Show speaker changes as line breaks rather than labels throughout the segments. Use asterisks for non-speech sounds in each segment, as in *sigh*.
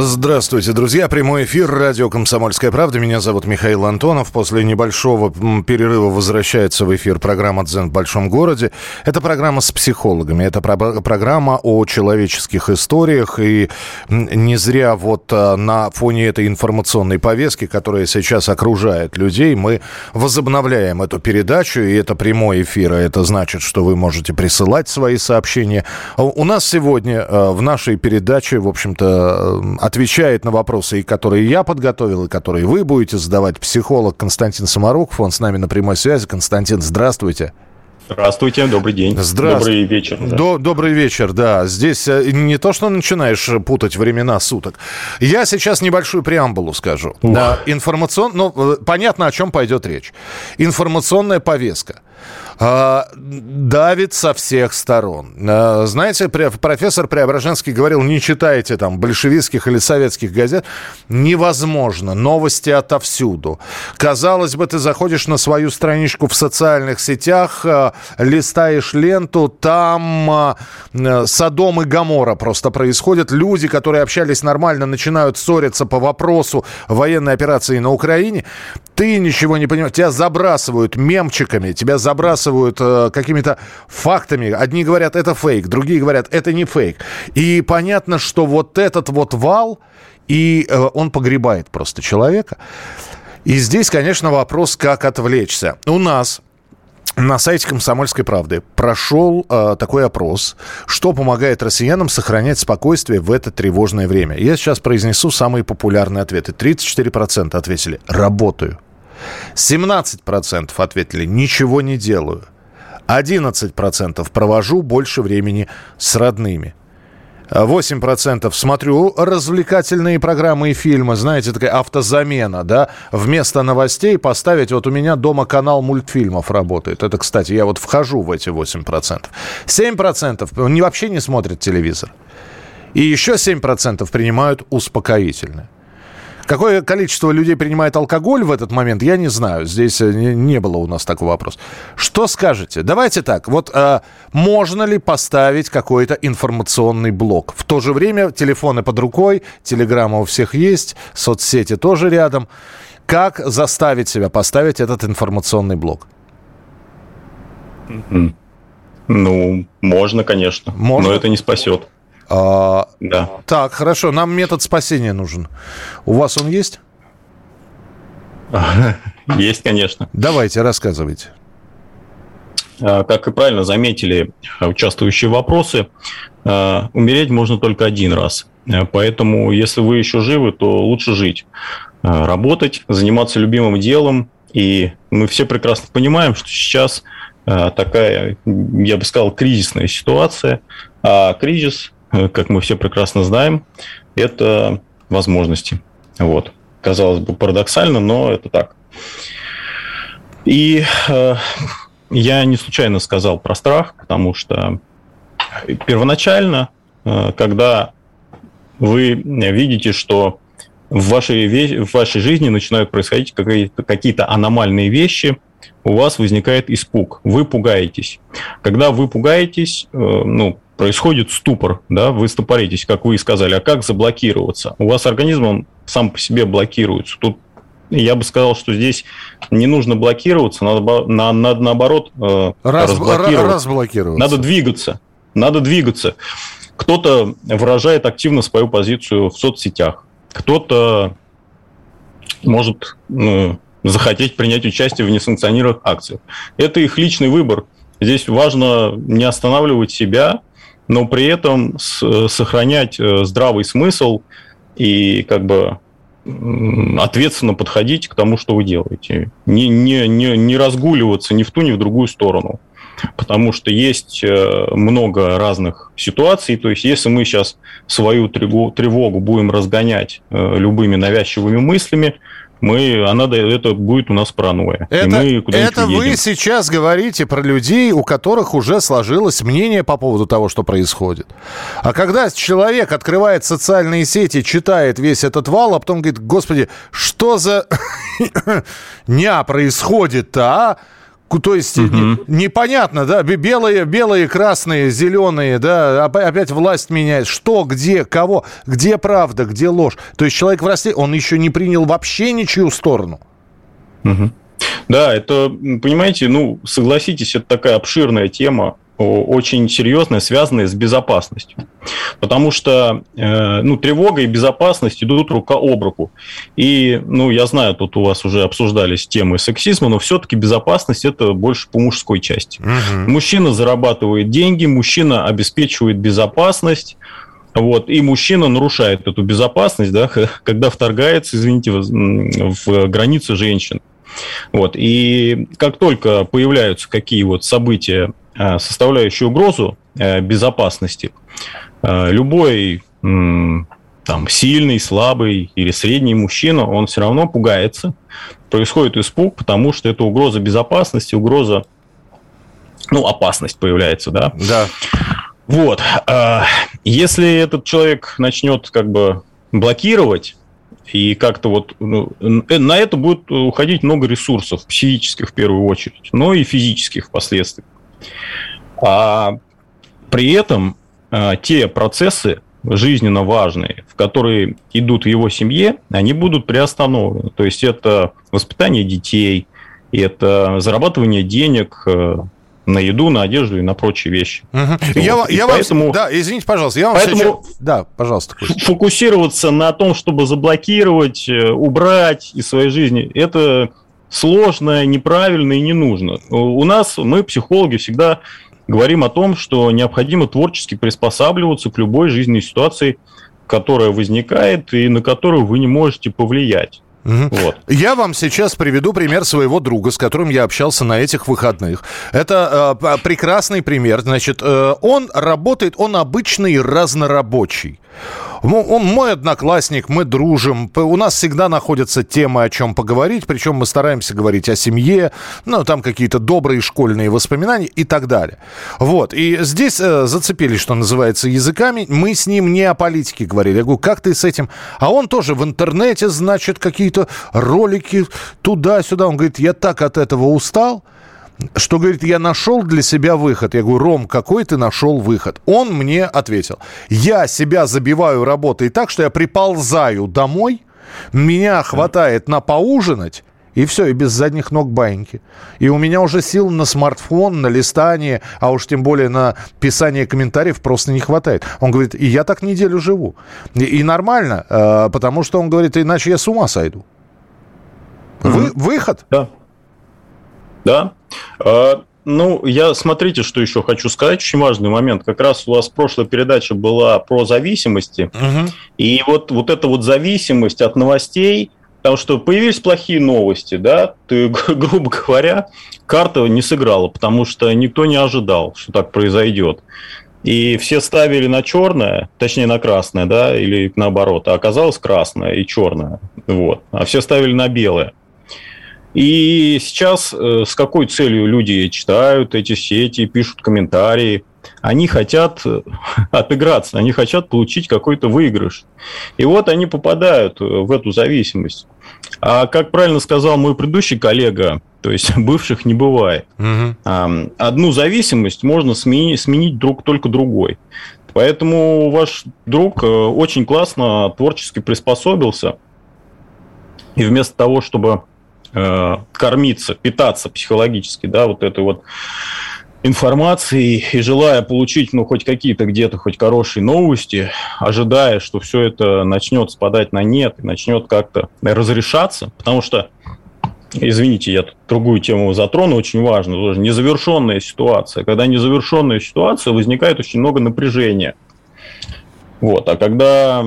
Здравствуйте, друзья. Прямой эфир радио «Комсомольская правда». Меня зовут Михаил Антонов. После небольшого перерыва возвращается в эфир программа «Дзен в большом городе». Это программа с психологами. Это про- программа о человеческих историях. И не зря вот а, на фоне этой информационной повестки, которая сейчас окружает людей, мы возобновляем эту передачу. И это прямой эфир. А это значит, что вы можете присылать свои сообщения. У нас сегодня а, в нашей передаче, в общем-то, отвечает на вопросы, и которые я подготовил, и которые вы будете задавать. Психолог Константин Самаруков, он с нами на прямой связи. Константин, здравствуйте.
Здравствуйте, добрый день.
Здравствуйте.
Добрый вечер. Да.
До, добрый вечер, да. Здесь э, не то, что начинаешь путать времена суток. Я сейчас небольшую преамбулу скажу. Да, информацион... Ну, э, понятно, о чем пойдет речь. Информационная повестка давит со всех сторон. А, знаете, профессор Преображенский говорил, не читайте там большевистских или советских газет. Невозможно. Новости отовсюду. Казалось бы, ты заходишь на свою страничку в социальных сетях, а, листаешь ленту, там Содом и Гамора просто происходят. Люди, которые общались нормально, начинают ссориться по вопросу военной операции на Украине. Ты ничего не понимаешь. Тебя забрасывают мемчиками, тебя забрасывают э, какими-то фактами. Одни говорят, это фейк, другие говорят, это не фейк. И понятно, что вот этот вот вал, и э, он погребает просто человека. И здесь, конечно, вопрос, как отвлечься. У нас на сайте «Комсомольской правды» прошел э, такой опрос, что помогает россиянам сохранять спокойствие в это тревожное время. Я сейчас произнесу самые популярные ответы. 34% ответили «работаю». 17% ответили «ничего не делаю». 11% провожу больше времени с родными. 8% смотрю развлекательные программы и фильмы. Знаете, такая автозамена, да? Вместо новостей поставить... Вот у меня дома канал мультфильмов работает. Это, кстати, я вот вхожу в эти 8%. 7% не, вообще не смотрят телевизор. И еще 7% принимают успокоительное. Какое количество людей принимает алкоголь в этот момент, я не знаю. Здесь э, не, не было у нас такого вопроса. Что скажете? Давайте так. Вот э, можно ли поставить какой-то информационный блок? В то же время телефоны под рукой, телеграмма у всех есть, соцсети тоже рядом. Как заставить себя поставить этот информационный блок?
Ну, можно, конечно. Можно? Но это не спасет.
А, да. Так, хорошо, нам метод спасения нужен. У вас он есть? *laughs*
Есть, конечно.
Давайте, рассказывайте.
А, как и правильно заметили участвующие вопросы, а, умереть можно только один раз. А, поэтому, если вы еще живы, то лучше жить, работать, заниматься любимым делом. И мы все прекрасно понимаем, что сейчас такая, я бы сказал, кризисная ситуация. А кризис как мы все прекрасно знаем, это возможности. Вот. Казалось бы, парадоксально, но это так. И э, я не случайно сказал про страх, потому что первоначально, э, когда вы видите, что в вашей, в вашей жизни начинают происходить какие-то аномальные вещи, у вас возникает испуг, вы пугаетесь. Когда вы пугаетесь, э, ну, происходит ступор, да, вы стопоритесь, как вы и сказали, а как заблокироваться? У вас организм, он сам по себе блокируется. Тут я бы сказал, что здесь не нужно блокироваться, надо, на, надо наоборот
э, Раз, разблокироваться. разблокироваться.
Надо двигаться, надо двигаться. Кто-то выражает активно свою позицию в соцсетях, кто-то может ну, захотеть принять участие в несанкционированных акциях. Это их личный выбор. Здесь важно не останавливать себя, но при этом сохранять э, здравый смысл и как бы ответственно подходить к тому, что вы делаете. Не, не, не, не разгуливаться ни в ту, ни в другую сторону. Потому что есть э, много разных ситуаций. То есть, если мы сейчас свою тревогу будем разгонять э, любыми навязчивыми мыслями, мы, она, это будет у нас паранойя.
Это, мы это вы сейчас говорите про людей, у которых уже сложилось мнение по поводу того, что происходит. А когда человек открывает социальные сети, читает весь этот вал, а потом говорит, господи, что за *coughs* ня происходит-то, а? То есть угу. непонятно, да, белые, белые, красные, зеленые, да, опять власть меняет. Что, где, кого, где правда, где ложь. То есть человек в России, он еще не принял вообще ничью сторону.
Угу. Да, это, понимаете, ну, согласитесь, это такая обширная тема очень серьезная, связанная с безопасностью. Потому что э, ну, тревога и безопасность идут рука об руку. И, ну, я знаю, тут у вас уже обсуждались темы сексизма, но все-таки безопасность это больше по мужской части. Угу. Мужчина зарабатывает деньги, мужчина обеспечивает безопасность, вот, и мужчина нарушает эту безопасность, да, когда вторгается, извините, в, границы женщин. Вот, и как только появляются какие вот события составляющую угрозу э, безопасности, э, любой там, сильный, слабый или средний мужчина, он все равно пугается. Происходит испуг, потому что это угроза безопасности, угроза, ну, опасность появляется, да?
Да.
Вот. Если этот человек начнет как бы блокировать и как-то вот ну, на это будет уходить много ресурсов, психических в первую очередь, но и физических впоследствии. А при этом а, те процессы жизненно важные, в которые идут в его семье, они будут приостановлены. То есть это воспитание детей, это зарабатывание денег, э, на еду, на одежду и на прочие вещи.
Угу. Я, я поэтому, вам, да, извините, пожалуйста, я вам
поэтому сейчас... Да, пожалуйста. Фокусироваться на том, чтобы заблокировать, э, убрать из своей жизни, это сложно, неправильно и не нужно. У нас, мы, психологи, всегда говорим о том, что необходимо творчески приспосабливаться к любой жизненной ситуации, которая возникает и на которую вы не можете повлиять.
Угу. Вот. Я вам сейчас приведу пример своего друга, с которым я общался на этих выходных. Это э, прекрасный пример. Значит, э, он работает, он обычный разнорабочий. Он мой одноклассник, мы дружим. У нас всегда находятся темы, о чем поговорить. Причем мы стараемся говорить о семье, ну, там какие-то добрые школьные воспоминания и так далее. Вот. И здесь э, зацепились, что называется, языками. Мы с ним не о политике говорили. Я говорю, как ты с этим? А он тоже в интернете, значит, какие-то ролики туда-сюда. Он говорит, я так от этого устал что, говорит, я нашел для себя выход. Я говорю, Ром, какой ты нашел выход? Он мне ответил, я себя забиваю работой так, что я приползаю домой, меня хватает на поужинать, и все, и без задних ног баньки. И у меня уже сил на смартфон, на листание, а уж тем более на писание комментариев просто не хватает. Он говорит, и я так неделю живу. И, и нормально, э, потому что он говорит, иначе я с ума сойду. Вы, выход?
Да. Да. А, ну, я смотрите, что еще хочу сказать. Очень важный момент. Как раз у вас прошлая передача была про зависимости. Угу. И вот, вот эта вот зависимость от новостей, потому что появились плохие новости, да, ты, *laughs* грубо говоря, карта не сыграла, потому что никто не ожидал, что так произойдет. И все ставили на черное, точнее на красное, да, или наоборот, а оказалось красное и черное, вот. А все ставили на белое. И сейчас э, с какой целью люди читают эти сети, пишут комментарии? Они хотят э, *laughs* отыграться, они хотят получить какой-то выигрыш. И вот они попадают э, в эту зависимость. А как правильно сказал мой предыдущий коллега, то есть *laughs* бывших не бывает. Угу. Одну зависимость можно сменить, сменить друг только другой. Поэтому ваш друг очень классно творчески приспособился. И вместо того, чтобы кормиться, питаться психологически, да, вот этой вот информацией и желая получить, ну, хоть какие-то где-то, хоть хорошие новости, ожидая, что все это начнет спадать на нет начнет как-то разрешаться, потому что, извините, я другую тему затрону, очень важно, тоже. Незавершенная ситуация. Когда незавершенная ситуация, возникает очень много напряжения – вот. А когда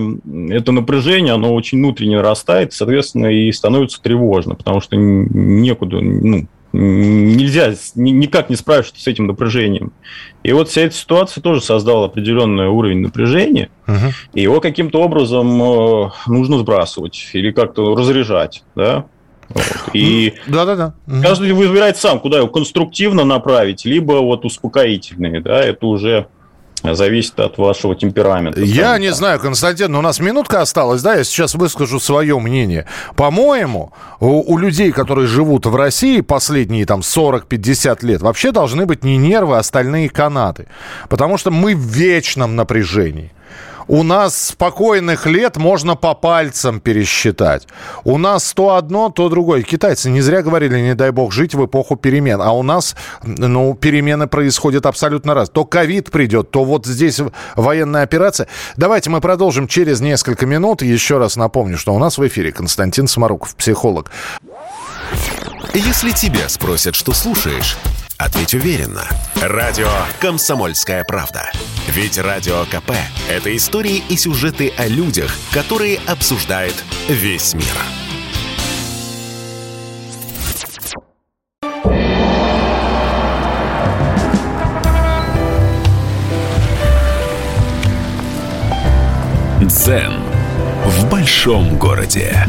это напряжение, оно очень внутренне растает, соответственно, и становится тревожно, потому что некуда, ну, нельзя, никак не справишься с этим напряжением. И вот вся эта ситуация тоже создала определенный уровень напряжения, угу. и его каким-то образом э, нужно сбрасывать или как-то разряжать, да. Вот. И да, да, да. каждый выбирает сам, куда его конструктивно направить, либо вот успокоительные, да, это уже зависит от вашего темперамента.
Я не знаю, Константин, но у нас минутка осталась, да, я сейчас выскажу свое мнение. По-моему, у, у людей, которые живут в России последние там 40-50 лет, вообще должны быть не нервы, а остальные канаты. Потому что мы в вечном напряжении. У нас спокойных лет можно по пальцам пересчитать. У нас то одно, то другое. Китайцы не зря говорили, не дай бог жить в эпоху перемен. А у нас, ну, перемены происходят абсолютно раз. То ковид придет, то вот здесь военная операция. Давайте мы продолжим через несколько минут. Еще раз напомню, что у нас в эфире Константин Сморуков, психолог.
Если тебя спросят, что слушаешь, Ответь уверенно. Радио «Комсомольская правда». Ведь Радио КП – это истории и сюжеты о людях, которые обсуждает весь мир. Дзен в большом городе.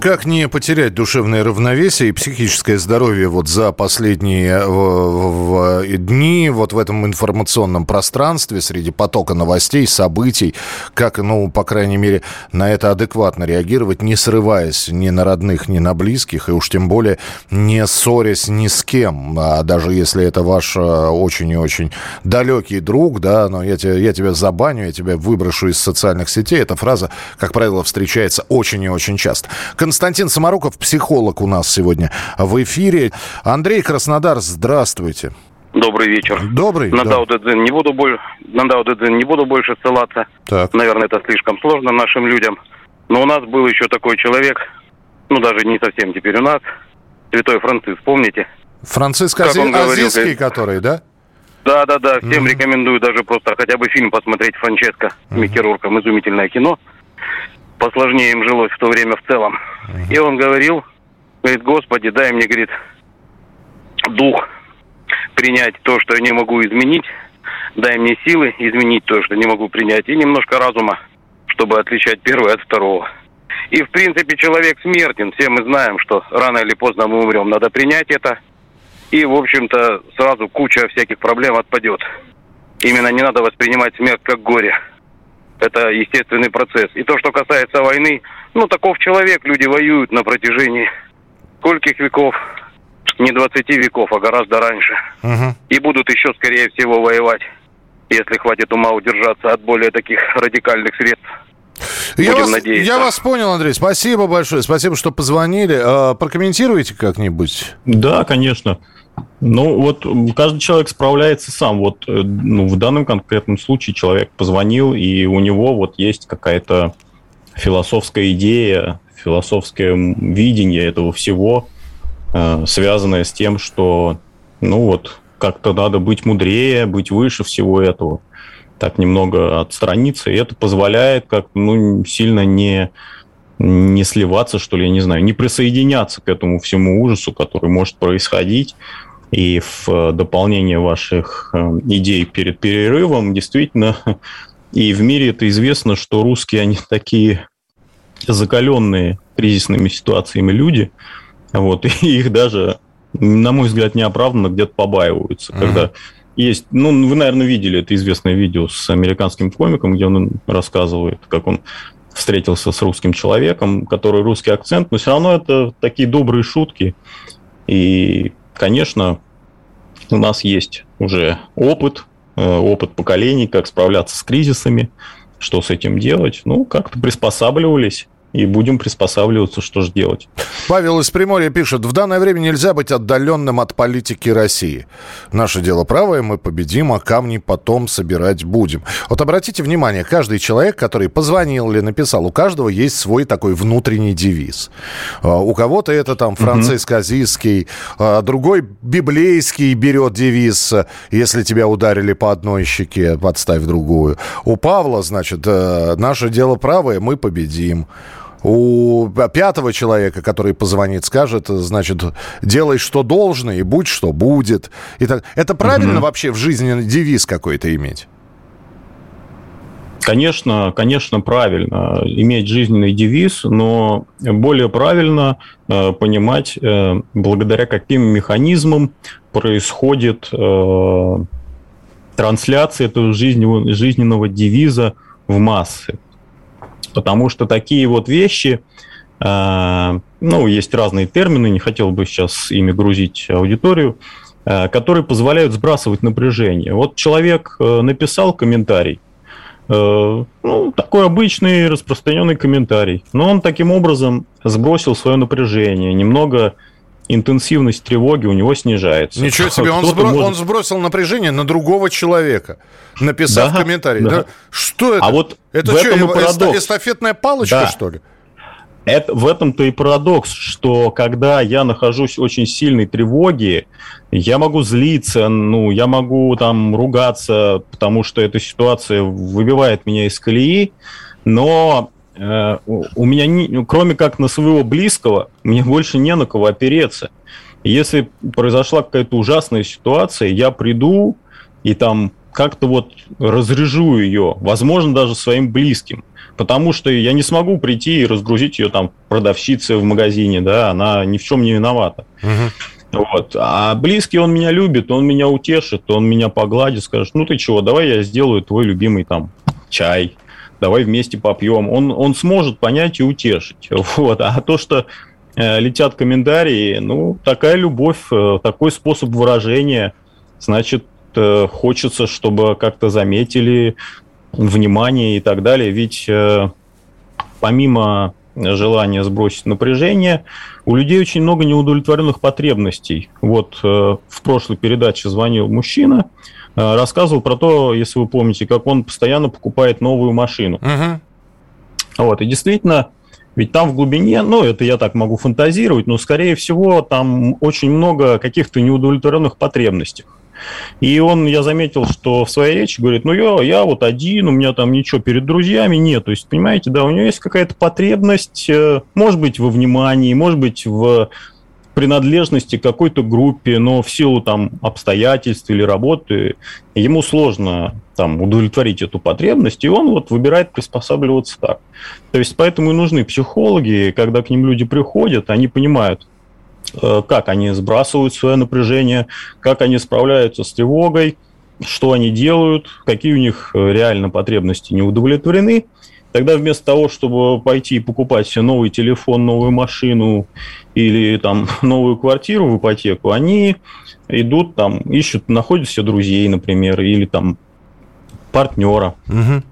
Как не потерять душевное равновесие и психическое здоровье вот за последние в, в, дни вот в этом информационном пространстве среди потока новостей, событий, как, ну, по крайней мере, на это адекватно реагировать, не срываясь ни на родных, ни на близких, и уж тем более не ссорясь ни с кем, а даже если это ваш э, очень и очень далекий друг, да, но я тебя, я тебя забаню, я тебя выброшу из социальных сетей, эта фраза, как правило, встречается очень и очень часто. Константин Самаруков, психолог у нас сегодня в эфире. Андрей Краснодар, здравствуйте.
Добрый вечер.
Добрый.
На да. Даудедзин не буду больше, на Даудедзин не буду больше ссылаться. Так. Наверное, это слишком сложно нашим людям. Но у нас был еще такой человек, ну даже не совсем теперь у нас, Святой Франциск, помните?
Франциск Ази... Азийский, который, да?
Да, да, да. Всем mm-hmm. рекомендую даже просто хотя бы фильм посмотреть Франческо mm-hmm. Микки Рурком. Изумительное кино посложнее им жилось в то время в целом. Uh-huh. И он говорил, говорит, Господи, дай мне, говорит, дух принять то, что я не могу изменить, дай мне силы изменить то, что не могу принять, и немножко разума, чтобы отличать первое от второго. И, в принципе, человек смертен. Все мы знаем, что рано или поздно мы умрем. Надо принять это. И, в общем-то, сразу куча всяких проблем отпадет. Именно не надо воспринимать смерть как горе. Это естественный процесс. И то, что касается войны, ну, таков человек, люди воюют на протяжении скольких веков, не 20 веков, а гораздо раньше. Угу. И будут еще, скорее всего, воевать, если хватит ума удержаться от более таких радикальных средств.
Я вас, надеяться. я вас понял, Андрей. Спасибо большое. Спасибо, что позвонили. А, прокомментируйте как-нибудь?
Да, конечно. Ну, вот каждый человек справляется сам. Вот э, ну, в данном конкретном случае человек позвонил, и у него вот есть какая-то философская идея, философское видение этого всего, э, связанное с тем, что, ну вот, как-то надо быть мудрее, быть выше всего этого, так немного отстраниться, и это позволяет как ну, сильно не не сливаться, что ли, я не знаю, не присоединяться к этому всему ужасу, который может происходить, и в э, дополнение ваших э, идей перед перерывом, действительно, *laughs* и в мире это известно, что русские, они такие закаленные кризисными ситуациями люди, вот, *laughs* и их даже, на мой взгляд, неоправданно где-то побаиваются, uh-huh. когда есть, ну, вы, наверное, видели это известное видео с американским комиком, где он рассказывает, как он встретился с русским человеком, который русский акцент, но все равно это такие добрые шутки. И Конечно, у нас есть уже опыт, э, опыт поколений, как справляться с кризисами, что с этим делать. Ну, как-то приспосабливались и будем приспосабливаться, что же делать.
Павел из Приморья пишет, в данное время нельзя быть отдаленным от политики России. Наше дело правое, мы победим, а камни потом собирать будем. Вот обратите внимание, каждый человек, который позвонил или написал, у каждого есть свой такой внутренний девиз. А, у кого-то это там Франциск Азийский, а другой библейский берет девиз, если тебя ударили по одной щеке, подставь другую. У Павла, значит, э, наше дело правое, мы победим. У пятого человека, который позвонит, скажет, значит, делай, что должно, и будь, что будет. И так. Это правильно угу. вообще в жизни девиз какой-то иметь?
Конечно, конечно, правильно иметь жизненный девиз, но более правильно э, понимать, э, благодаря каким механизмам происходит э, трансляция этого жизненного, жизненного девиза в массы. Потому что такие вот вещи, э, ну, есть разные термины, не хотел бы сейчас ими грузить аудиторию, э, которые позволяют сбрасывать напряжение. Вот человек э, написал комментарий, ну, такой обычный распространенный комментарий. Но он таким образом сбросил свое напряжение, немного интенсивность тревоги у него снижается.
Ничего себе, он, сбро... может... он сбросил напряжение на другого человека, написав да, комментарий. Да. Да? Что это?
А вот
это
в
что, этом и парадокс. эстафетная палочка, да. что ли?
Это, в этом-то и парадокс, что когда я нахожусь в очень сильной тревоге, я могу злиться, ну, я могу там ругаться, потому что эта ситуация выбивает меня из колеи, но Э, у меня, не, кроме как на своего близкого, мне больше не на кого опереться. Если произошла какая-то ужасная ситуация, я приду и там как-то вот разрежу ее, возможно, даже своим близким. Потому что я не смогу прийти и разгрузить ее там продавщице в магазине, да, она ни в чем не виновата. Угу. Вот. А близкий, он меня любит, он меня утешит, он меня погладит, скажет, ну ты чего, давай я сделаю твой любимый там чай, давай вместе попьем. Он, он сможет понять и утешить. *laughs* Вот. А то, что э, летят комментарии, ну, такая любовь, э, такой способ выражения, значит, э, хочется, чтобы как-то заметили внимание и так далее. Ведь помимо желания сбросить напряжение, у людей очень много неудовлетворенных потребностей. Вот в прошлой передаче звонил мужчина, рассказывал про то, если вы помните, как он постоянно покупает новую машину. uh Вот, и действительно, ведь там в глубине, ну, это я так могу фантазировать, но, скорее всего, там очень много каких-то неудовлетворенных потребностей. И он, я заметил, что в своей речи говорит, ну, я, я вот один, у меня там ничего перед друзьями нет. То есть, понимаете, да, у него есть какая-то потребность, э, может быть, во внимании, может быть, в принадлежности к какой-то группе, но в силу там обстоятельств или работы ему сложно там удовлетворить эту потребность, и он вот выбирает приспосабливаться так. То есть поэтому и нужны психологи, когда к ним люди приходят, они понимают, э, как они сбрасывают свое напряжение, как они справляются с тревогой, что они делают, какие у них э, реально потребности не удовлетворены, Тогда вместо того, чтобы пойти и покупать новый телефон, новую машину или там *laughs* новую квартиру в ипотеку, они идут там, ищут, находят себе друзей, например, или там партнера. Угу.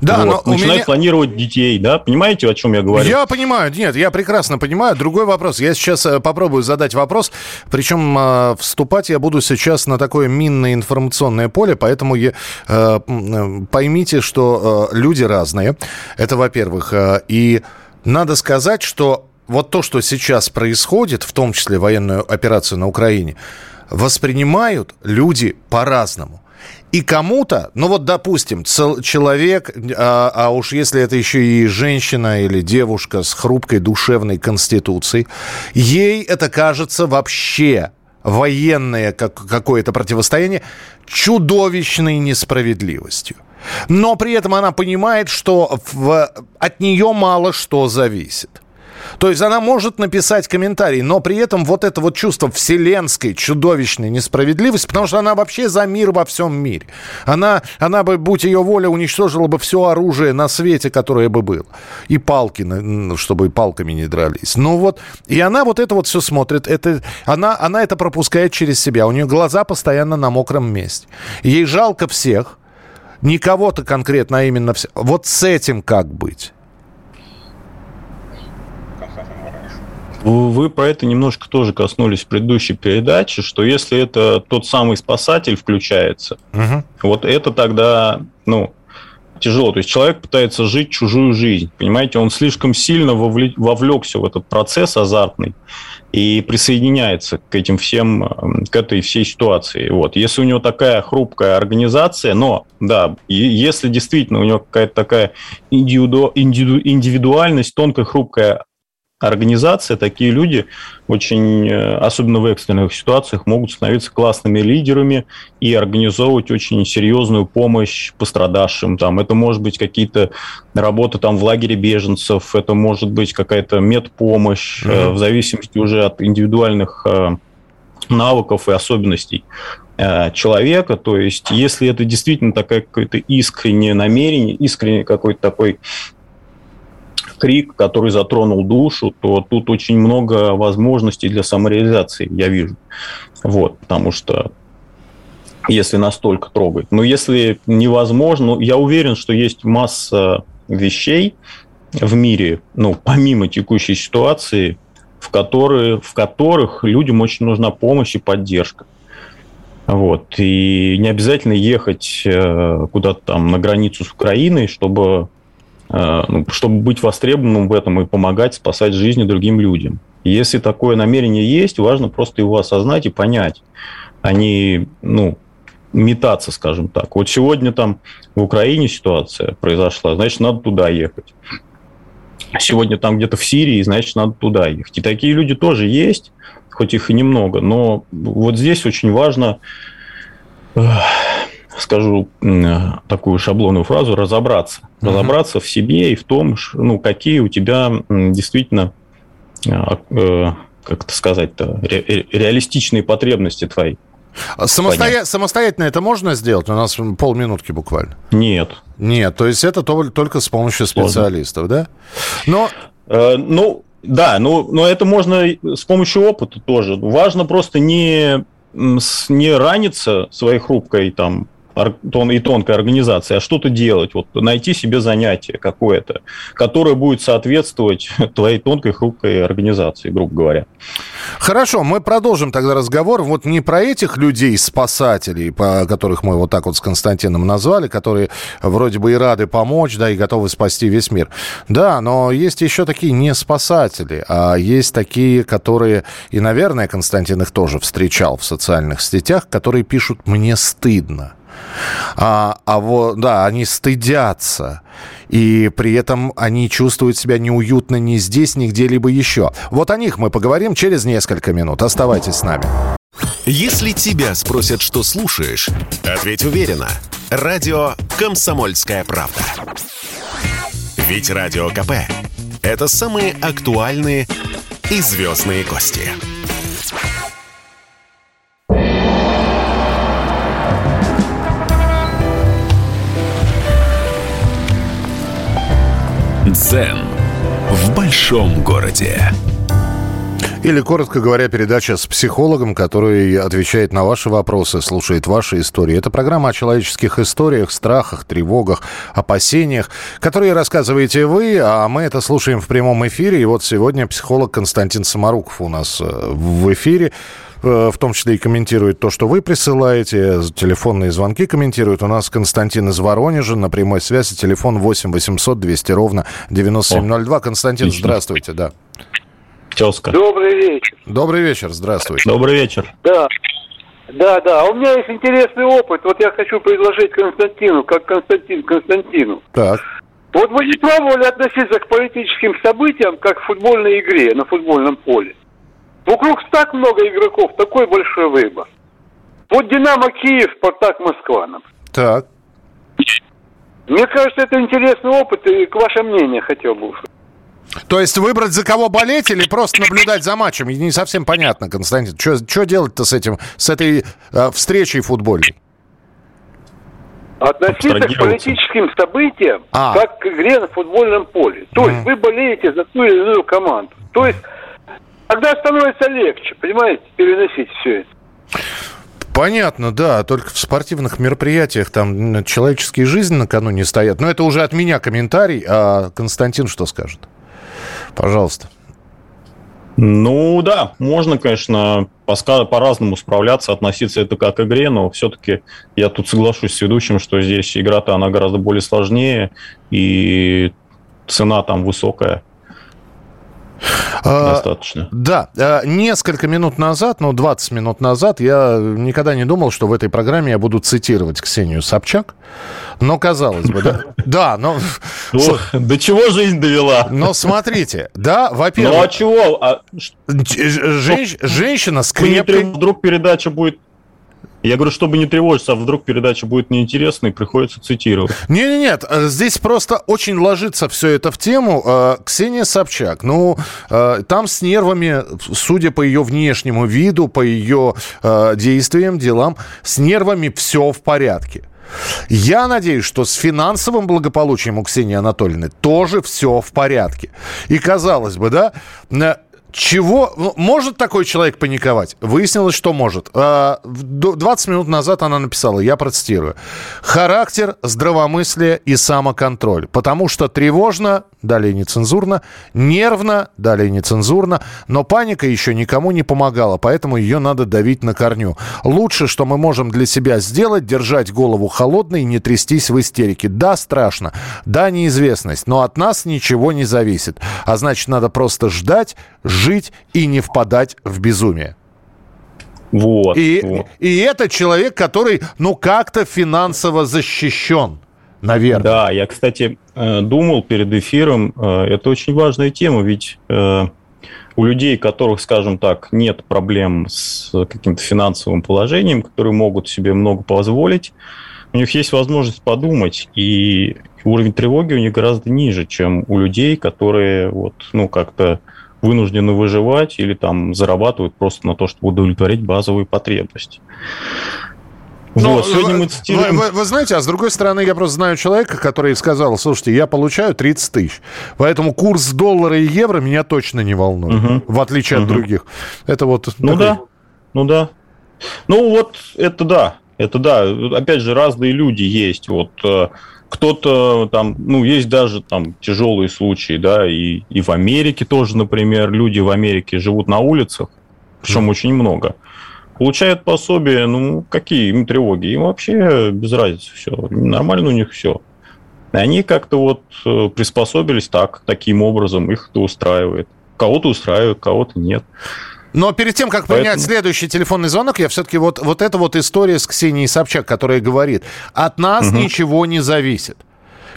Да, вот. но начинают меня... планировать детей, да? Понимаете, о чем я говорю?
Я понимаю, нет, я прекрасно понимаю. Другой вопрос. Я сейчас э, попробую задать вопрос, причем э, вступать я буду сейчас на такое минное информационное поле, поэтому я, э, поймите, что люди разные. Это, во-первых. И надо сказать, что вот то, что сейчас происходит, в том числе военную операцию на Украине, воспринимают люди по-разному. И кому-то, ну вот, допустим, человек, а, а уж если это еще и женщина или девушка с хрупкой душевной конституцией, ей это кажется вообще военное как, какое-то противостояние чудовищной несправедливостью. Но при этом она понимает, что в, от нее мало что зависит. То есть она может написать комментарий, но при этом вот это вот чувство вселенской чудовищной несправедливости, потому что она вообще за мир во всем мире. Она, она бы, будь ее воля, уничтожила бы все оружие на свете, которое бы было. И палки, чтобы палками не дрались. Ну вот, и она вот это вот все смотрит. Это, она, она это пропускает через себя. У нее глаза постоянно на мокром месте. Ей жалко всех. Не кого-то конкретно, а именно всех. Вот с этим как быть?
Вы про это немножко тоже коснулись в предыдущей передаче, что если это тот самый спасатель включается, угу. вот это тогда, ну, тяжело. То есть человек пытается жить чужую жизнь, понимаете, он слишком сильно вовлекся в этот процесс азартный и присоединяется к этим всем, эм, к этой всей ситуации. Вот. Если у него такая хрупкая организация, но, да, если действительно у него какая-то такая индивиду, индивиду, индивидуальность, тонкая, хрупкая организация, такие люди очень, э, особенно в экстренных ситуациях, могут становиться классными лидерами и организовывать очень серьезную помощь пострадавшим. Там, это может быть какие-то работы там, в лагере беженцев, это может быть какая-то медпомощь, mm-hmm. в зависимости уже от индивидуальных э, навыков и особенностей человека. То есть, если это действительно такое какое-то искреннее намерение, искренний какой-то такой крик, который затронул душу, то тут очень много возможностей для самореализации, я вижу. Вот, потому что если настолько трогает. Но если невозможно, ну, я уверен, что есть масса вещей в мире, ну, помимо текущей ситуации, в, которые, в которых людям очень нужна помощь и поддержка. Вот. И не обязательно ехать э, куда-то там на границу с Украиной, чтобы чтобы быть востребованным в этом и помогать спасать жизни другим людям. Если такое намерение есть, важно просто его осознать и понять, а не ну, метаться, скажем так. Вот сегодня там в Украине ситуация произошла, значит, надо туда ехать. Сегодня там где-то в Сирии, значит, надо туда ехать. И такие люди тоже есть, хоть их и немного, но вот здесь очень важно скажу такую шаблонную фразу, разобраться. Uh-huh. Разобраться в себе и в том, ну, какие у тебя действительно, а, э, как это сказать-то, реалистичные потребности твои.
А самостоя... Самостоятельно это можно сделать? У нас полминутки буквально.
Нет.
Нет, то есть это только с помощью специалистов, Сложно. да?
Но... Э, ну, да, но, но это можно с помощью опыта тоже. Важно просто не, не раниться своей хрупкой там и тонкой организации, а что-то делать, вот найти себе занятие какое-то, которое будет соответствовать *laughs* твоей тонкой, хрупкой организации, грубо говоря.
Хорошо, мы продолжим тогда разговор. Вот не про этих людей, спасателей, по которых мы вот так вот с Константином назвали, которые вроде бы и рады помочь, да, и готовы спасти весь мир. Да, но есть еще такие не спасатели, а есть такие, которые, и, наверное, Константин их тоже встречал в социальных сетях, которые пишут «мне стыдно». А, а вот, да, они стыдятся. И при этом они чувствуют себя неуютно ни здесь, ни где-либо еще. Вот о них мы поговорим через несколько минут. Оставайтесь с нами.
Если тебя спросят, что слушаешь, ответь уверенно. Радио «Комсомольская правда». Ведь Радио КП – это самые актуальные и звездные гости. Дзен в большом городе.
Или, коротко говоря, передача с психологом, который отвечает на ваши вопросы, слушает ваши истории. Это программа о человеческих историях, страхах, тревогах, опасениях, которые рассказываете вы, а мы это слушаем в прямом эфире. И вот сегодня психолог Константин Самаруков у нас э, в эфире. Э, в том числе и комментирует то, что вы присылаете, телефонные звонки комментирует. У нас Константин из Воронежа на прямой связи, телефон 8 800 200 ровно 9702. Константин, Отлично. здравствуйте, да.
Тезка. Добрый вечер.
Добрый вечер, здравствуйте.
Добрый вечер.
Да. Да, да. У меня есть интересный опыт. Вот я хочу предложить Константину, как Константин Константину.
Так.
Вот вы не пробовали относиться к политическим событиям, как к футбольной игре на футбольном поле. Вокруг так много игроков, такой большой выбор. Вот Динамо Киев, Спартак Москва.
Так.
Мне кажется, это интересный опыт, и к ваше мнение хотел бы услышать.
То есть выбрать за кого болеть или просто наблюдать за матчем? Не совсем понятно, Константин. Что делать-то с этим, с этой э, встречей футбольной?
Относиться к политическим событиям, а. как к игре на футбольном поле. То mm. есть вы болеете за ту или иную команду. То есть Тогда становится легче, понимаете, переносить все это.
Понятно, да. Только в спортивных мероприятиях там человеческие жизни накануне стоят. Но это уже от меня комментарий. А Константин что скажет? Пожалуйста.
Ну да, можно, конечно, по-разному справляться, относиться это как к игре, но все-таки я тут соглашусь с ведущим, что здесь игра-то она гораздо более сложнее, и цена там высокая.
А,
Достаточно.
Да, а, несколько минут назад, ну, 20 минут назад, я никогда не думал, что в этой программе я буду цитировать Ксению Собчак. Но, казалось бы, да? *laughs* Да, но...
До чего жизнь довела?
Но смотрите, да, во-первых...
Ну, а чего? А
женщина с крепкой...
Вдруг передача будет я говорю, чтобы не тревожиться, а вдруг передача будет неинтересной, приходится цитировать.
Нет, нет, э, здесь просто очень ложится все это в тему. Э, Ксения Собчак, ну, э, там с нервами, судя по ее внешнему виду, по ее действиям, делам, с нервами все в порядке. Я надеюсь, что с финансовым благополучием у Ксении Анатольевны тоже все в порядке. И казалось бы, да, чего? Ну, может такой человек паниковать? Выяснилось, что может. 20 а, минут назад она написала, я процитирую. Характер, здравомыслие и самоконтроль. Потому что тревожно, далее нецензурно, нервно, далее нецензурно, но паника еще никому не помогала, поэтому ее надо давить на корню. Лучше, что мы можем для себя сделать, держать голову холодной и не трястись в истерике. Да, страшно, да, неизвестность, но от нас ничего не зависит. А значит, надо просто ждать, жить и не впадать в безумие.
Вот,
и,
вот.
и это человек, который, ну, как-то финансово защищен, наверное.
Да, я, кстати, э, думал перед эфиром, э, это очень важная тема, ведь э, у людей, которых, скажем так, нет проблем с каким-то финансовым положением, которые могут себе много позволить, у них есть возможность подумать, и уровень тревоги у них гораздо ниже, чем у людей, которые вот, ну, как-то вынуждены выживать или там зарабатывают просто на то, чтобы удовлетворить базовые потребности.
Но, вот, сегодня мы цитируем... Вы, вы, вы знаете, а с другой стороны, я просто знаю человека, который сказал, слушайте, я получаю 30 тысяч, поэтому курс доллара и евро меня точно не волнует, угу. в отличие угу. от других. Это вот...
Ну такой... да, ну да. Ну вот это да, это да. Опять же, разные люди есть. Вот э, кто-то там, ну, есть даже там тяжелые случаи, да, и, и в Америке тоже, например, люди в Америке живут на улицах, причем очень много. Получают пособие, ну, какие им тревоги? Им вообще без разницы все. Нормально у них все. И они как-то вот э, приспособились так, таким образом, их это устраивает. Кого-то устраивает, кого-то нет.
Но перед тем, как Поэтому... принять следующий телефонный звонок, я все-таки вот, вот эта вот история с Ксенией Собчак, которая говорит, от нас угу. ничего не зависит.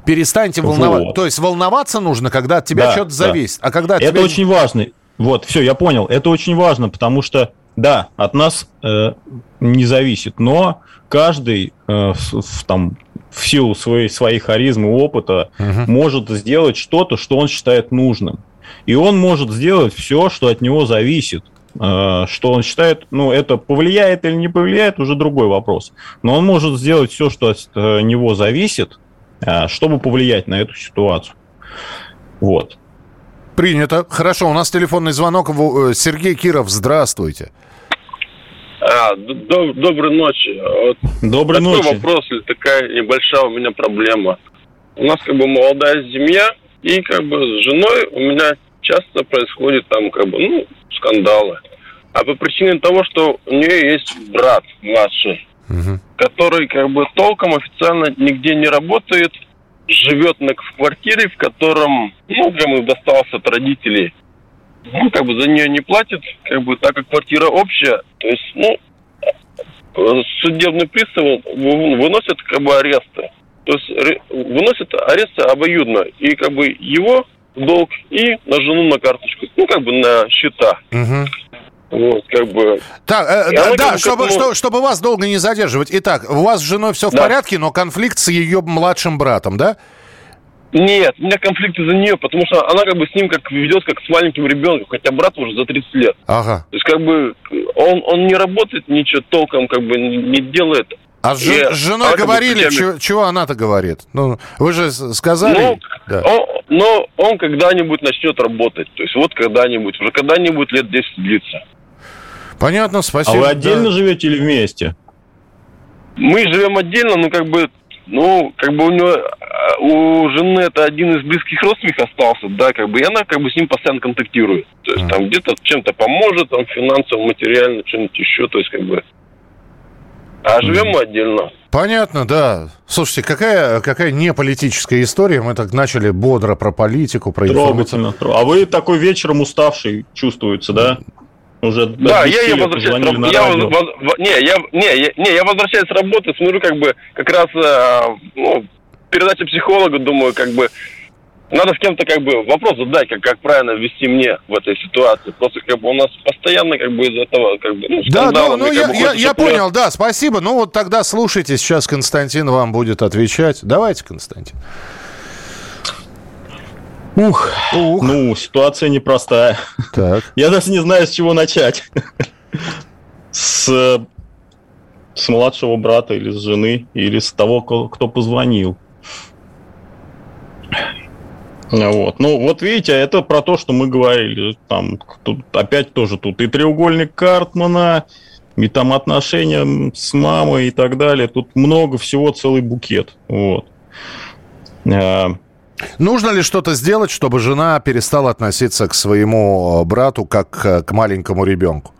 Перестаньте волноваться. Вот. То есть волноваться нужно, когда от тебя да, что-то зависит.
Да.
А когда
Это
тебя...
очень важно. Вот, все, я понял. Это очень важно, потому что, да, от нас э, не зависит, но каждый э, в, в, там, в силу своей, своей харизмы, опыта угу. может сделать что-то, что он считает нужным. И он может сделать все, что от него зависит. Э, что он считает, ну, это повлияет или не повлияет, уже другой вопрос. Но он может сделать все, что от э, него зависит, э, чтобы повлиять на эту ситуацию. Вот.
Принято. Хорошо, у нас телефонный звонок. Сергей Киров, здравствуйте.
А, доб- доброй ночи. Вот
доброй такой ночи.
вопрос, или такая небольшая у меня проблема. У нас как бы молодая семья, и как бы с женой у меня часто происходит там как бы, ну, скандалы. А по причине того, что у нее есть брат младший, угу. который как бы толком официально нигде не работает, живет на, в квартире, в котором, ну, ему достался от родителей. Ну, как бы за нее не платит, как бы так как квартира общая, то есть, ну, судебный пристав выносит как бы аресты. То есть выносит аресты обоюдно. И как бы его долг и на жену на карточку. Ну, как бы на счета. Угу. Вот, как бы.
Так, э, да, да чтобы, этому... что, чтобы вас долго не задерживать. Итак, у вас с женой все в да. порядке, но конфликт с ее младшим братом, да?
Нет, у меня конфликт из-за нее, потому что она как бы с ним как ведет как с маленьким ребенком, хотя брат уже за 30 лет.
Ага.
То есть как бы он, он не работает, ничего толком как бы не делает.
А с, жен, с женой говорили, чего, чего она-то говорит? Ну, вы же сказали. Ну,
да. он, но он когда-нибудь начнет работать. То есть вот когда-нибудь, уже когда-нибудь лет 10 длится.
Понятно, спасибо.
А вы отдельно да. живете или вместе?
Мы живем отдельно, но как бы ну, как бы у него, а, у жены это один из близких родственников остался, да, как бы, и она как бы с ним постоянно контактирует. То есть там где-то чем-то поможет, там финансово, материально, чем-нибудь еще, то есть как бы... А живем мы отдельно.
Понятно, да. Слушайте, какая, какая не политическая история. Мы так начали бодро про политику, про
информацию. А вы такой вечером уставший чувствуется, да?
Уже да, я, я возвращаюсь с работы. Я, воз, не, я, не, я, не, я возвращаюсь с работы, смотрю, как бы, как раз, э, ну, передача психолога, думаю, как бы, надо с кем-то как бы вопрос задать, как, как правильно вести мне в этой ситуации. Просто как бы у нас постоянно как бы из этого как бы... Ну,
да, да, ну я, я, я понял, да, спасибо. Ну вот тогда слушайте, сейчас Константин вам будет отвечать. Давайте, Константин.
Ух, Ух. ну, ситуация непростая. Так. Я даже не знаю, с чего начать. С, с младшего брата или с жены, или с того, кто позвонил. Вот. Ну, вот видите, это про то, что мы говорили. Там тут опять тоже тут и треугольник Картмана, и там отношения с мамой и так далее. Тут много всего, целый букет. Вот.
А, Нужно ли что-то сделать, чтобы жена перестала относиться к своему брату как к маленькому ребенку?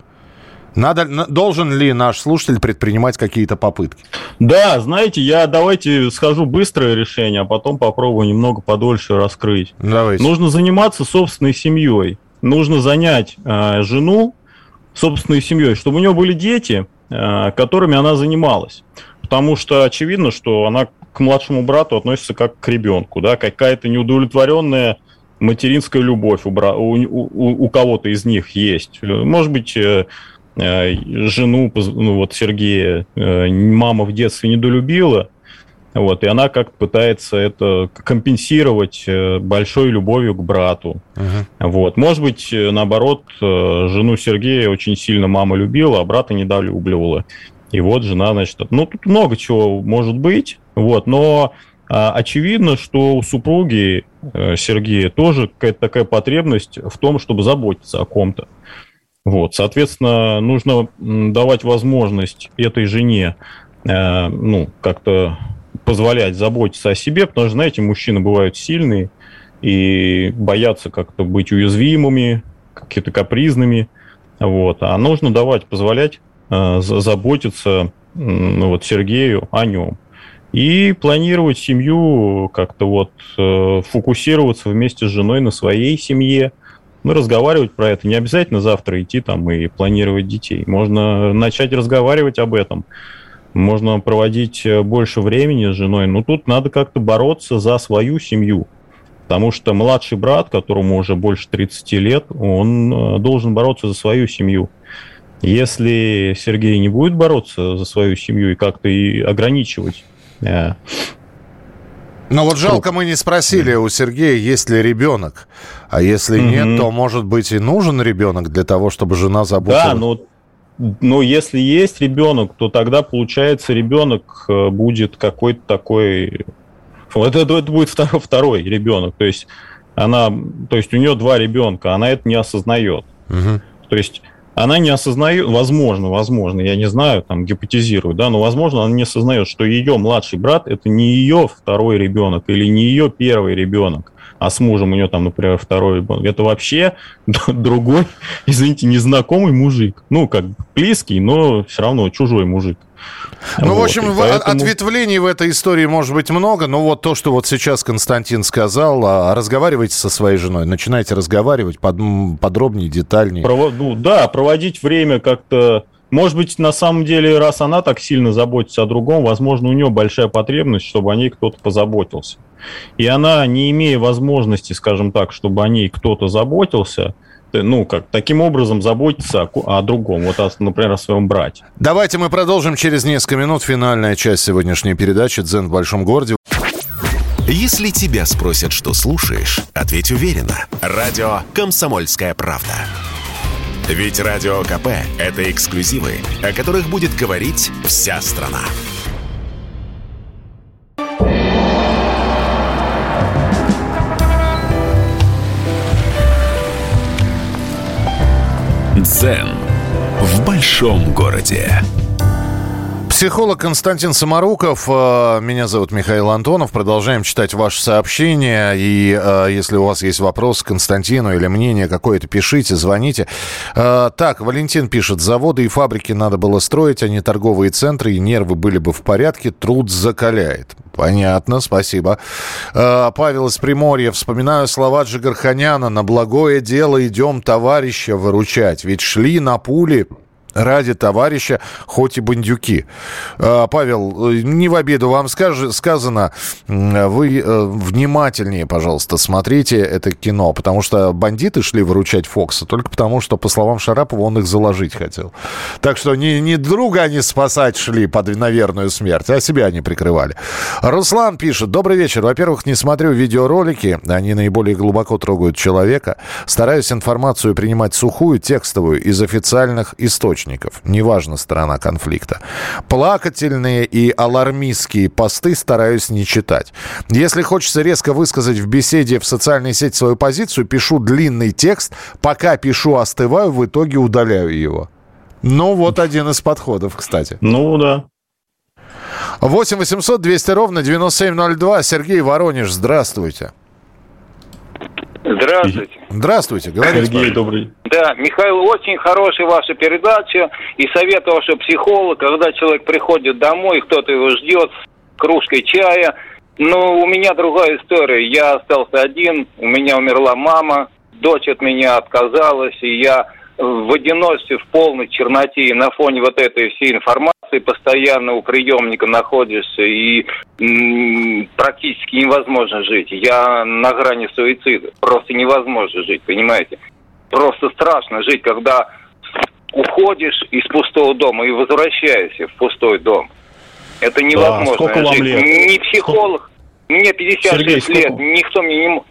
Надо, должен ли наш слушатель предпринимать какие-то попытки?
Да, знаете, я давайте схожу быстрое решение, а потом попробую немного подольше раскрыть. Давайте. Нужно заниматься собственной семьей. Нужно занять э, жену собственной семьей, чтобы у нее были дети, э, которыми она занималась. Потому что очевидно, что она к младшему брату относится как к ребенку, да, какая-то неудовлетворенная материнская любовь у, бра... у, у, у кого-то из них есть. Может быть, Э, жену, ну вот Сергея, э, мама в детстве недолюбила, вот, и она как пытается это компенсировать э, большой любовью к брату. Uh-huh. Вот. Может быть, наоборот, жену Сергея очень сильно мама любила, а брата недолюбливала. И вот жена, значит, ну, тут много чего может быть, вот, но а, очевидно, что у супруги Сергея тоже какая-то такая потребность в том, чтобы заботиться о ком-то. Вот, соответственно, нужно давать возможность этой жене, э, ну, как-то позволять заботиться о себе, потому что, знаете, мужчины бывают сильные и боятся как-то быть уязвимыми, какими-то капризными, вот, а нужно давать, позволять э, заботиться, ну, вот, Сергею о нем. И планировать семью, как-то вот э, фокусироваться вместе с женой на своей семье, ну, разговаривать про это. Не обязательно завтра идти там и планировать детей. Можно начать разговаривать об этом. Можно проводить э, больше времени с женой. Но тут надо как-то бороться за свою семью. Потому что младший брат, которому уже больше 30 лет, он э, должен бороться за свою семью. Если Сергей не будет бороться за свою семью и как-то и ограничивать э,
но вот жалко, мы не спросили у Сергея, есть ли ребенок. А если mm-hmm. нет, то, может быть, и нужен ребенок для того, чтобы жена заботилась.
Да, но, но если есть ребенок, то тогда, получается, ребенок э, будет какой-то такой... Вот это, это будет второй, *laughs* второй ребенок. То есть она, то есть у нее два ребенка, она это не осознает. Угу. То есть она не осознает, возможно, возможно, я не знаю, там гипотезирую, да, но возможно она не осознает, что ее младший брат это не ее второй ребенок или не ее первый ребенок, а с мужем у нее там, например, второй ребенок. Это вообще *laughs* другой, извините, незнакомый мужик. Ну, как близкий, но все равно чужой мужик.
Ну, вот, в общем, поэтому... ответвлений в этой истории может быть много, но вот то, что вот сейчас Константин сказал, а, разговаривайте со своей женой, начинайте разговаривать под, подробнее, детальнее.
Прово... Ну, да, проводить время как-то... Может быть, на самом деле, раз она так сильно заботится о другом, возможно, у нее большая потребность, чтобы о ней кто-то позаботился. И она, не имея возможности, скажем так, чтобы о ней кто-то заботился, ну, как, таким образом заботиться о, о другом, вот, о, например, о своем брате.
Давайте мы продолжим через несколько минут. Финальная часть сегодняшней передачи «Дзен в большом городе».
Если тебя спросят, что слушаешь, ответь уверенно. Радио «Комсомольская правда». Ведь Радио КП – это эксклюзивы, о которых будет говорить вся страна. Дзен в большом городе.
Психолог Константин Самаруков. Э, меня зовут Михаил Антонов. Продолжаем читать ваши сообщения. И э, если у вас есть вопрос к Константину или мнение какое-то, пишите, звоните. Э, так, Валентин пишет. Заводы и фабрики надо было строить, а не торговые центры, и нервы были бы в порядке. Труд закаляет. Понятно, спасибо. Павел из Приморья. Вспоминаю слова Джигарханяна. На благое дело идем товарища выручать. Ведь шли на пули ради товарища, хоть и бандюки. А, Павел, э, не в обиду вам скаж, сказано, вы э, внимательнее, пожалуйста, смотрите это кино, потому что бандиты шли выручать Фокса только потому, что, по словам Шарапова, он их заложить хотел. Так что не, не друга они спасать шли под, на верную смерть, а себя они прикрывали. Руслан пишет, добрый вечер. Во-первых, не смотрю видеоролики, они наиболее глубоко трогают человека. Стараюсь информацию принимать сухую, текстовую, из официальных источников источников, неважно сторона конфликта. Плакательные и алармистские посты стараюсь не читать. Если хочется резко высказать в беседе в социальной сети свою позицию, пишу длинный текст, пока пишу, остываю, в итоге удаляю его. Ну, вот один из подходов, кстати.
Ну, да.
8 800 200 ровно 9702. Сергей Воронеж, здравствуйте.
Здравствуйте.
Здравствуйте, говорите.
Сергей, пожалуйста. добрый.
Да, Михаил, очень хорошая ваша передача. И советовал, что психолог, когда человек приходит домой, кто-то его ждет с кружкой чая. Но у меня другая история. Я остался один, у меня умерла мама, дочь от меня отказалась, и я в одиночестве, в полной черноте и на фоне вот этой всей информации постоянно у приемника находишься и м- практически невозможно жить. Я на грани суицида. Просто невозможно жить, понимаете? Просто страшно жить, когда уходишь из пустого дома и возвращаешься в пустой дом. Это невозможно да,
сколько
жить.
Вам лет?
Не психолог. Мне 56
Сергей,
лет,
сколько...
никто мне не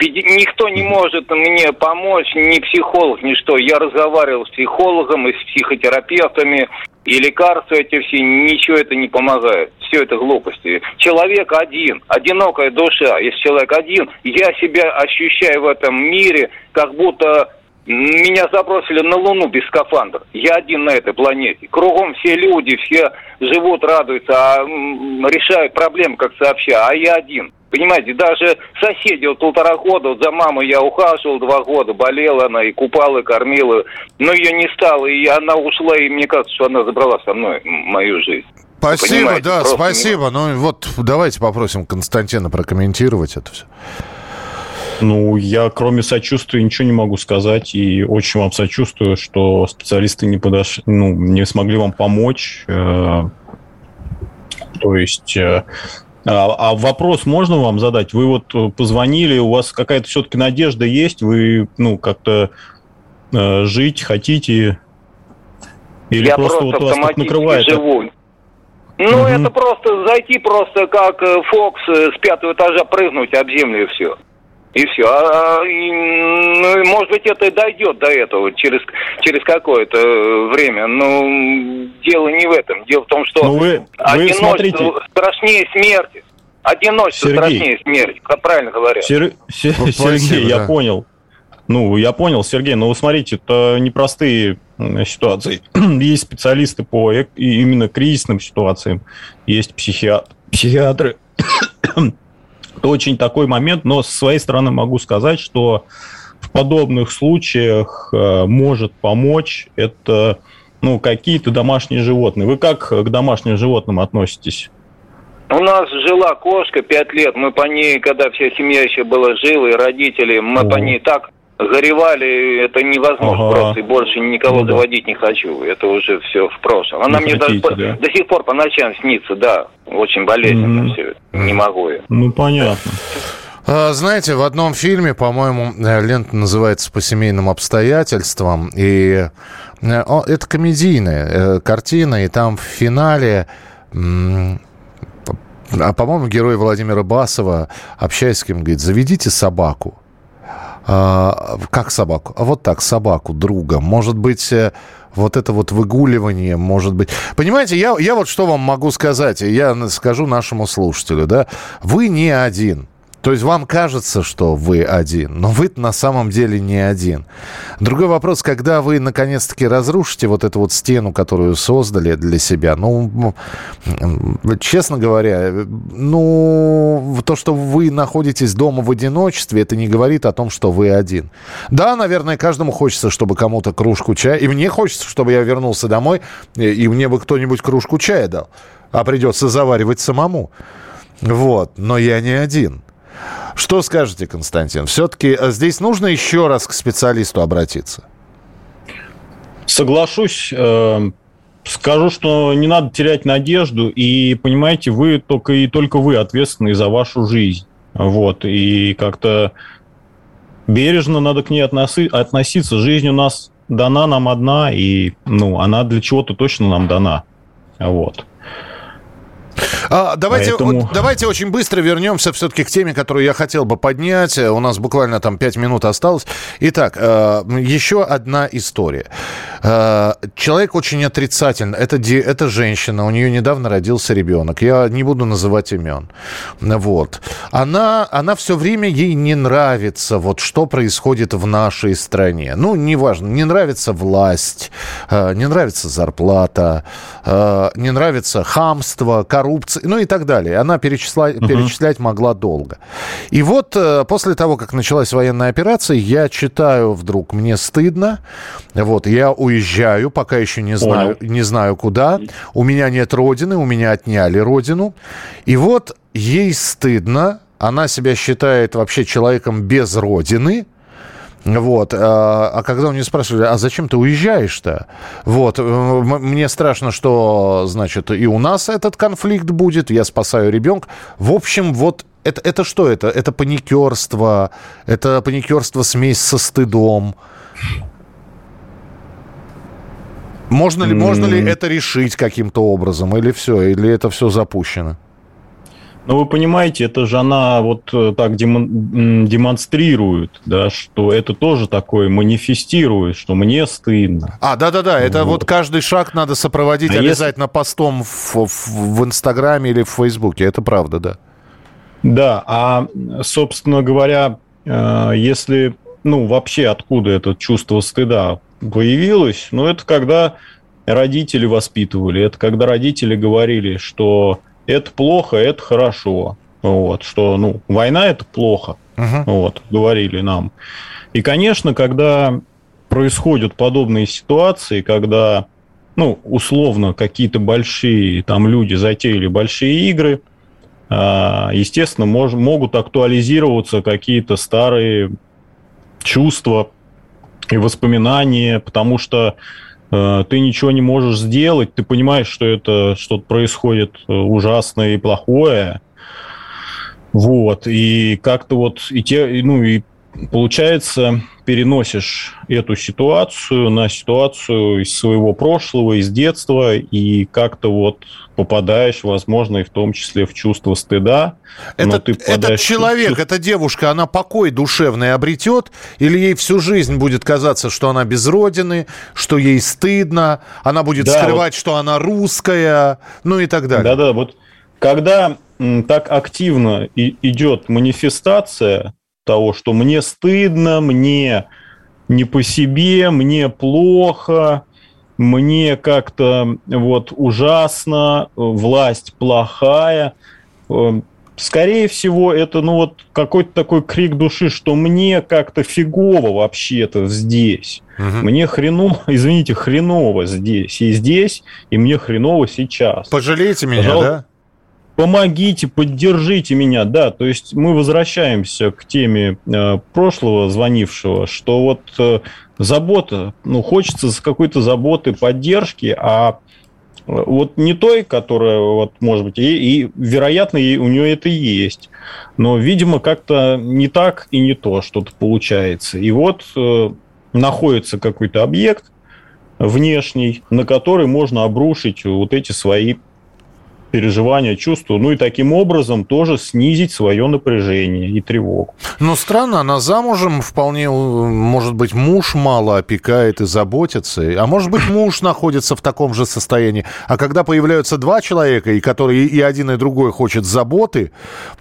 Никто не может мне помочь, ни психолог, ни что. Я разговаривал с психологом и с психотерапевтами, и лекарства эти все, ничего это не помогает. Все это глупости. Человек один, одинокая душа. Если человек один, я себя ощущаю в этом мире, как будто меня забросили на Луну без скафандра. Я один на этой планете. Кругом все люди, все живут, радуются, а решают проблемы как сообща, а я один. Понимаете, даже соседи вот полтора года, вот за мамой я ухаживал два года, болела она и купала, и кормила, но ее не стало, и она ушла, и мне кажется, что она забрала со мной мою жизнь.
Спасибо, да, спасибо. Не... Ну вот давайте попросим Константина прокомментировать это все.
Ну, я кроме сочувствия ничего не могу сказать, и очень вам сочувствую, что специалисты не подошли, ну, не смогли вам помочь. Э, то есть э, а, а вопрос можно вам задать? Вы вот э, позвонили, у вас какая-то все-таки надежда есть? Вы, ну, как-то э, жить хотите?
Или Я просто, просто вот вас так накрывает? Живу. Ну, угу. это просто зайти просто как э, Фокс э, с пятого этажа прыгнуть об землю и все. И все. А, и, ну, может быть, это дойдет до этого через, через какое-то время. Но дело не в этом. Дело в том, что
ну, вы, вы смотрите...
страшнее смерти. Одиночество Сергей. страшнее смерти, как правильно говорят.
Сер... Сергей, Сергей, да. я понял. Ну, я понял, Сергей, но вы смотрите, это непростые ситуации. *clears throat* Есть специалисты по именно кризисным ситуациям, есть психиат... психиатры. *clears throat* это очень такой момент, но с своей стороны могу сказать, что в подобных случаях э, может помочь это ну, какие-то домашние животные. Вы как к домашним животным относитесь?
У нас жила кошка пять лет. Мы по ней, когда вся семья еще была жила, и родители, мы О. по ней так горевали, это невозможно ага. просто, и больше никого ну, заводить не хочу. Это уже все в прошлом. Она не мне хотите, даже да? до сих пор по ночам снится, да. Очень болезненно mm-hmm. все это. Не могу я.
Ну, понятно.
А, знаете, в одном фильме, по-моему, э, лента называется «По семейным обстоятельствам», и э, это комедийная э, картина, и там в финале а, по-моему, герой Владимира Басова, общаясь с кем, говорит, заведите собаку. А, как собаку? А вот так, собаку, друга. Может быть, э, вот это вот выгуливание, может быть... Понимаете, я, я вот что вам могу сказать, я скажу нашему слушателю, да, вы не один. То есть вам кажется, что вы один, но вы на самом деле не один. Другой вопрос, когда вы наконец-таки разрушите вот эту вот стену, которую создали для себя. Ну, честно говоря, ну, то, что вы находитесь дома в одиночестве, это не говорит о том, что вы один. Да, наверное, каждому хочется, чтобы кому-то кружку чая. И мне хочется, чтобы я вернулся домой, и мне бы кто-нибудь кружку чая дал. А придется заваривать самому. Вот, но я не один. Что скажете, Константин? Все-таки э, здесь нужно еще раз к специалисту обратиться?
Соглашусь. Э, скажу, что не надо терять надежду. И, понимаете, вы только и только вы ответственны за вашу жизнь. Вот. И как-то бережно надо к ней относиться. Жизнь у нас дана нам одна, и ну, она для чего-то точно нам дана. Вот.
А, давайте, Поэтому... давайте очень быстро вернемся все-таки к теме, которую я хотел бы поднять. У нас буквально там 5 минут осталось. Итак, э, еще одна история. Э, человек очень отрицательно. Это, это женщина, у нее недавно родился ребенок. Я не буду называть имен. Вот. Она, она все время, ей не нравится, вот что происходит в нашей стране. Ну, неважно, не нравится власть, э, не нравится зарплата, не нравится хамство, коррупция, ну и так далее. Она перечисла, uh-huh. перечислять могла долго. И вот э, после того, как началась военная операция, я читаю вдруг, мне стыдно, вот, я уезжаю, пока еще не знаю, не знаю куда, у меня нет родины, у меня отняли родину, и вот ей стыдно, она себя считает вообще человеком без родины, вот. А, а когда у нее спрашивали, а зачем ты уезжаешь-то? Вот. Мне страшно, что, значит, и у нас этот конфликт будет, я спасаю ребенка. В общем, вот это, это что это? Это паникерство, это паникерство смесь со стыдом. Можно ли, mm. можно ли это решить каким-то образом, или все, или это все запущено?
Ну, вы понимаете, это же она вот э, так демонстрирует, да, что это тоже такое манифестирует, что мне стыдно.
А, да-да-да, это вот. вот каждый шаг надо сопроводить а обязательно если... постом в, в, в Инстаграме или в Фейсбуке, это правда, да.
Да, а, собственно говоря, э, если, ну, вообще откуда это чувство стыда появилось, ну, это когда родители воспитывали, это когда родители говорили, что это плохо, это хорошо. Вот, что, ну, война это плохо, uh-huh. вот, говорили нам. И, конечно, когда происходят подобные ситуации, когда, ну, условно, какие-то большие там люди затеяли большие игры, а, естественно, мож, могут актуализироваться какие-то старые чувства и воспоминания, потому что Э, ты ничего не можешь сделать, ты понимаешь, что это что-то происходит э, ужасное и плохое, вот, и как-то вот, и те, ну, и получается, переносишь эту ситуацию на ситуацию из своего прошлого, из детства, и как-то вот попадаешь, возможно, и в том числе в чувство стыда.
Этот, ты этот человек, в... эта девушка, она покой душевный обретет, или ей всю жизнь будет казаться, что она без родины, что ей стыдно, она будет да, скрывать, вот... что она русская, ну и так далее.
Да-да, вот когда так активно и идет манифестация того, что мне стыдно, мне не по себе, мне плохо, мне как-то вот ужасно, власть плохая. Эм, скорее всего, это ну вот какой-то такой крик души, что мне как-то фигово вообще-то здесь. Угу. Мне хреново, *laughs* извините, хреново здесь и здесь, и мне хреново сейчас.
Пожалейте меня, Пожалуйста, да?
Помогите, поддержите меня, да, то есть мы возвращаемся к теме э, прошлого звонившего, что вот э, забота, ну, хочется с какой-то заботы, поддержки, а э, вот не той, которая, вот, может быть, и, и вероятно, и у нее это есть, но, видимо, как-то не так и не то что-то получается. И вот э, находится какой-то объект внешний, на который можно обрушить вот эти свои переживания, чувства, ну и таким образом тоже снизить свое напряжение и тревогу.
Ну, странно, она замужем, вполне, может быть, муж мало опекает и заботится, а может быть, муж находится в таком же состоянии. А когда появляются два человека, и которые и один, и другой хочет заботы,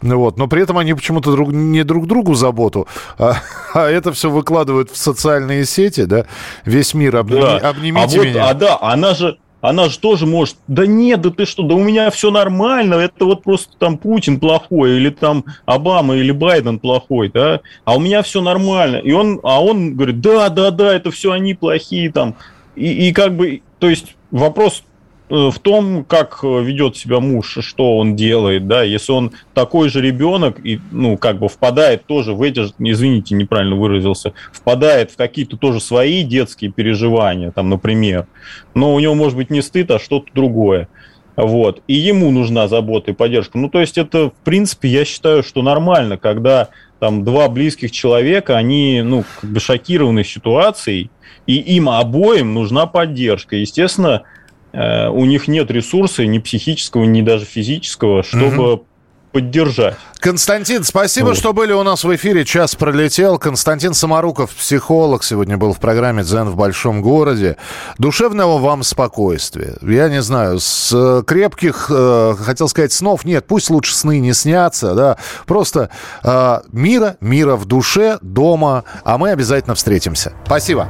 вот, но при этом они почему-то друг, не друг другу заботу, а, а это все выкладывают в социальные сети, да, весь мир обними, да. обнимите
а
меня.
Вот, а да, она же она же тоже может, да нет, да ты что, да у меня все нормально, это вот просто там Путин плохой, или там Обама или Байден плохой, да, а у меня все нормально. И он, а он говорит, да, да, да, это все они плохие там. И, и как бы, то есть вопрос в том, как э, ведет себя муж, что он делает, да, если он такой же ребенок и, ну, как бы впадает тоже в эти, извините, неправильно выразился, впадает в какие-то тоже свои детские переживания, там, например, но у него может быть не стыд, а что-то другое, вот, и ему нужна забота и поддержка. Ну, то есть это, в принципе, я считаю, что нормально, когда там два близких человека, они, ну, как бы шокированы ситуацией, и им обоим нужна поддержка. Естественно, Э, у них нет ресурса ни психического, ни даже физического, чтобы угу. поддержать.
Константин, спасибо, вот. что были у нас в эфире. Час пролетел. Константин Самаруков, психолог, сегодня был в программе «Дзен в большом городе». Душевного вам спокойствия. Я не знаю, с э, крепких, э, хотел сказать, снов нет. Пусть лучше сны не снятся, да. Просто э, мира, мира в душе, дома. А мы обязательно встретимся. Спасибо.